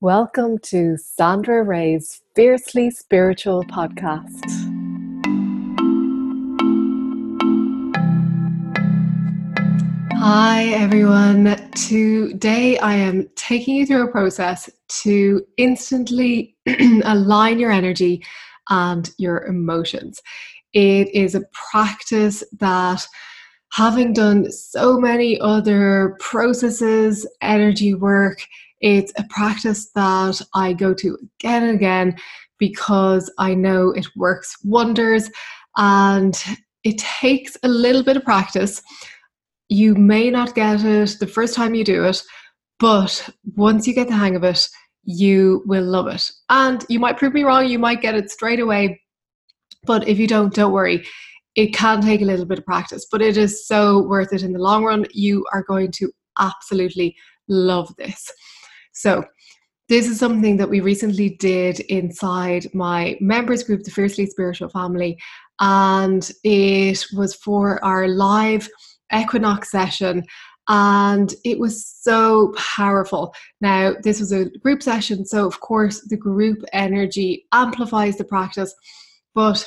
Welcome to Sandra Ray's Fiercely Spiritual podcast. Hi, everyone. Today I am taking you through a process to instantly align your energy and your emotions. It is a practice that having done so many other processes, energy work, it's a practice that I go to again and again because I know it works wonders and it takes a little bit of practice. You may not get it the first time you do it, but once you get the hang of it, you will love it. And you might prove me wrong, you might get it straight away. But if you don't, don't worry. It can take a little bit of practice, but it is so worth it in the long run. You are going to absolutely love this. So, this is something that we recently did inside my members group, the Fiercely Spiritual Family, and it was for our live equinox session. And it was so powerful. Now, this was a group session, so of course, the group energy amplifies the practice. But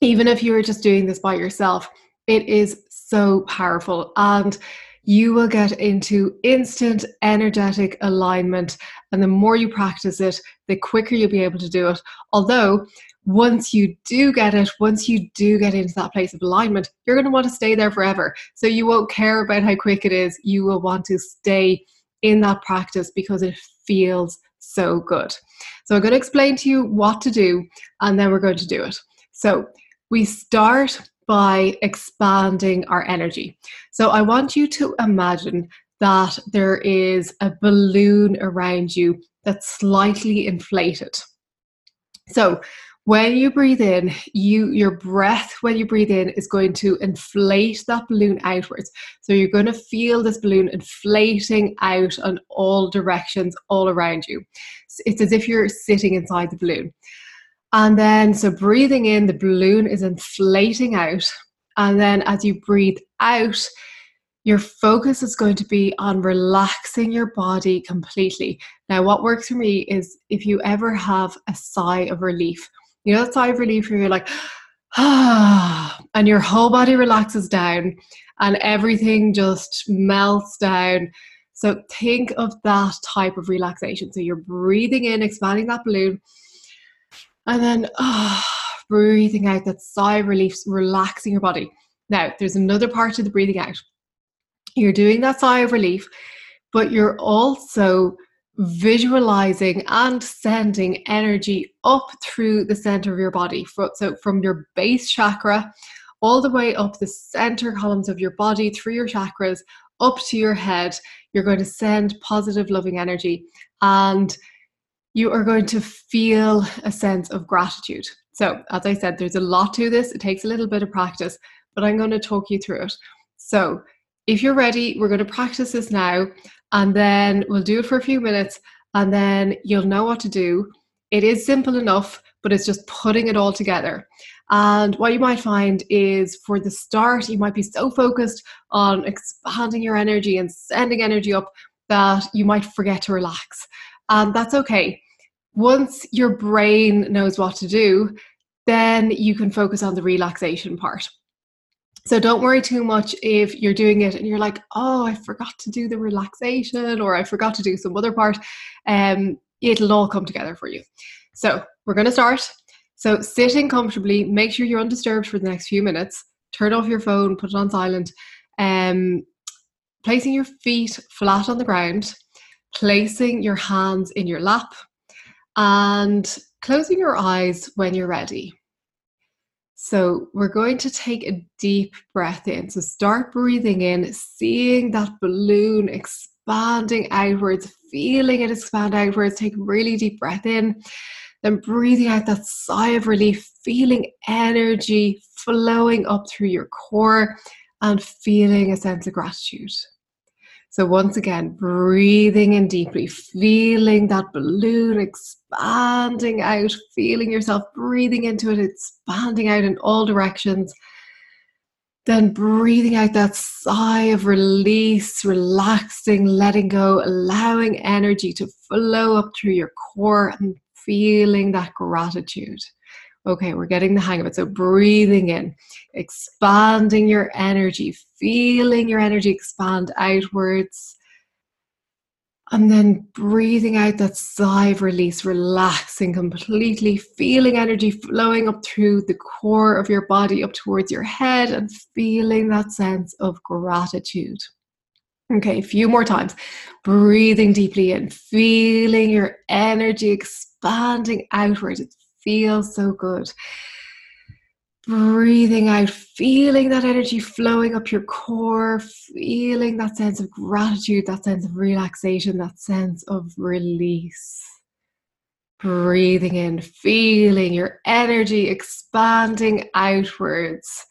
even if you were just doing this by yourself, it is so powerful. And you will get into instant energetic alignment. And the more you practice it, the quicker you'll be able to do it. Although, once you do get it, once you do get into that place of alignment, you're going to want to stay there forever. So you won't care about how quick it is. You will want to stay in that practice because it feels so good. So I'm going to explain to you what to do and then we're going to do it. So we start by expanding our energy. So I want you to imagine that there is a balloon around you that's slightly inflated. So when you breathe in, you your breath when you breathe in is going to inflate that balloon outwards. So you're going to feel this balloon inflating out in all directions all around you. It's as if you're sitting inside the balloon. And then, so breathing in, the balloon is inflating out. And then as you breathe out, your focus is going to be on relaxing your body completely. Now, what works for me is if you ever have a sigh of relief, you know, that sigh of relief where you're like, ah, and your whole body relaxes down and everything just melts down. So, think of that type of relaxation. So, you're breathing in, expanding that balloon and then oh, breathing out that sigh of relief, relaxing your body. Now, there's another part to the breathing out. You're doing that sigh of relief, but you're also visualizing and sending energy up through the center of your body. So, from your base chakra all the way up the center columns of your body through your chakras up to your head, you're going to send positive, loving energy. And you are going to feel a sense of gratitude. So, as I said, there's a lot to this. It takes a little bit of practice, but I'm going to talk you through it. So, if you're ready, we're going to practice this now, and then we'll do it for a few minutes, and then you'll know what to do. It is simple enough, but it's just putting it all together. And what you might find is for the start, you might be so focused on expanding your energy and sending energy up that you might forget to relax and that's okay. Once your brain knows what to do, then you can focus on the relaxation part. So don't worry too much if you're doing it and you're like, oh, I forgot to do the relaxation or I forgot to do some other part. Um, it'll all come together for you. So we're going to start. So sitting comfortably, make sure you're undisturbed for the next few minutes. Turn off your phone, put it on silent. Um, placing your feet flat on the ground placing your hands in your lap and closing your eyes when you're ready. So, we're going to take a deep breath in. So, start breathing in, seeing that balloon expanding outwards, feeling it expand outwards. Take a really deep breath in, then breathing out that sigh of relief, feeling energy flowing up through your core and feeling a sense of gratitude. So, once again, breathing in deeply, feeling that balloon expanding out, feeling yourself breathing into it, expanding out in all directions. Then breathing out that sigh of release, relaxing, letting go, allowing energy to flow up through your core and feeling that gratitude. Okay, we're getting the hang of it. So, breathing in, expanding your energy, feeling your energy expand outwards and then breathing out that sigh of release, relaxing completely, feeling energy flowing up through the core of your body, up towards your head, and feeling that sense of gratitude. Okay, a few more times. Breathing deeply in, feeling your energy expanding outwards. It feels so good breathing out, feeling that energy flowing up your core, feeling that sense of gratitude, that sense of relaxation, that sense of release. Breathing in, feeling your energy expanding outwards,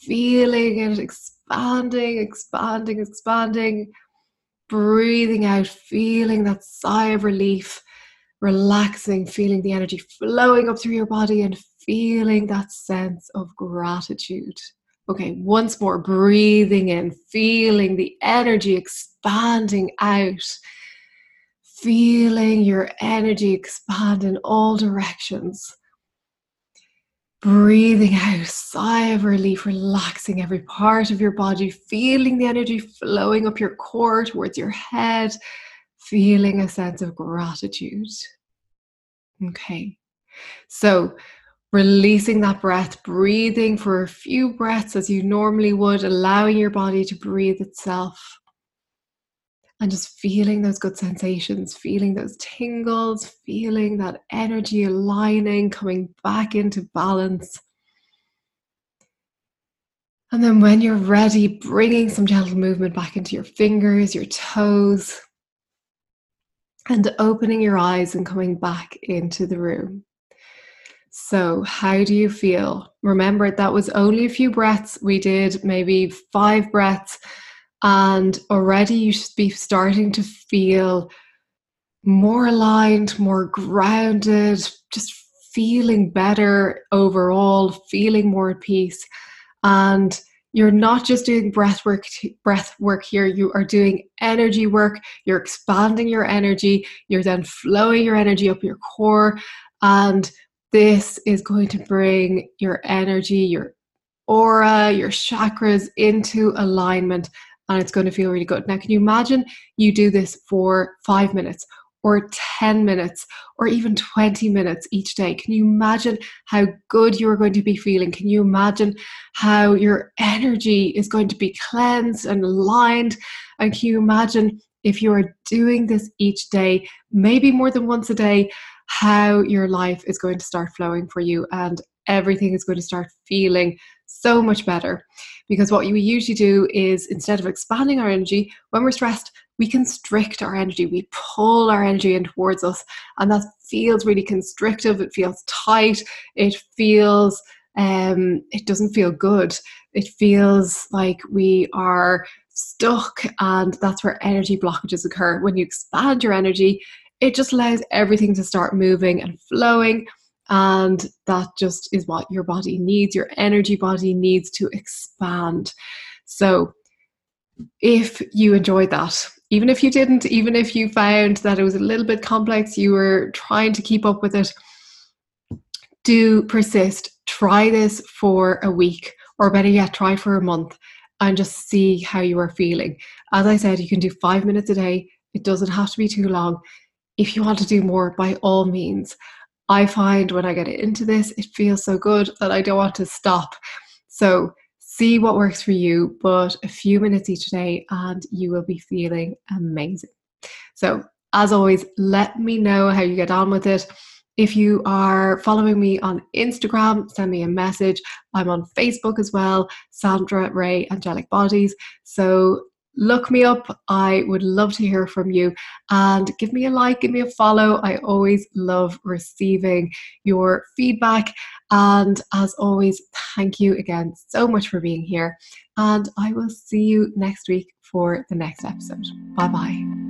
feeling it expanding, expanding, expanding. Breathing out, feeling that sigh of relief, relaxing, feeling the energy flowing up through your body and feeling that sense of gratitude. Okay, once more, breathing in, feeling the energy expanding out, feeling your energy expand in all directions. Breathing out, sigh of relief, relaxing every part of your body, feeling the energy flowing up your core towards your head, feeling a sense of gratitude. Okay, so releasing that breath, breathing for a few breaths as you normally would, allowing your body to breathe itself. And just feeling those good sensations, feeling those tingles, feeling that energy aligning, coming back into balance. And then when you're ready, bringing some gentle movement back into your fingers, your toes, and opening your eyes and coming back into the room. So, how do you feel? Remember, that was only a few breaths. We did maybe five breaths, and already you should be starting to feel more aligned, more grounded, just feeling better overall, feeling more at peace. And you're not just doing breath work breath work here you are doing energy work you're expanding your energy you're then flowing your energy up your core and this is going to bring your energy, your aura, your chakras into alignment, and it's going to feel really good. Now, can you imagine you do this for five minutes? Or 10 minutes, or even 20 minutes each day. Can you imagine how good you are going to be feeling? Can you imagine how your energy is going to be cleansed and aligned? And can you imagine if you are doing this each day, maybe more than once a day, how your life is going to start flowing for you and everything is going to start feeling so much better. Because what we usually do is instead of expanding our energy, when we're stressed, we constrict our energy. We pull our energy in towards us, and that feels really constrictive. It feels tight. It feels, um, it doesn't feel good. It feels like we are stuck, and that's where energy blockages occur. When you expand your energy, it just allows everything to start moving and flowing. And that just is what your body needs. Your energy body needs to expand. So, if you enjoyed that, even if you didn't, even if you found that it was a little bit complex, you were trying to keep up with it, do persist. Try this for a week, or better yet, try for a month and just see how you are feeling. As I said, you can do five minutes a day. It doesn't have to be too long if you want to do more, by all means. I find when I get into this, it feels so good that I don't want to stop. So see what works for you, but a few minutes each day and you will be feeling amazing. So, as always, let me know how you get on with it. If you are following me on Instagram, send me a message. I'm on Facebook as well, Sandra Ray Angelic Bodies. So look me up. I would love to hear from you and give me a like, give me a follow. I always love receiving your feedback. And as always, thank you again so much for being here. And I will see you next week for the next episode. Bye bye.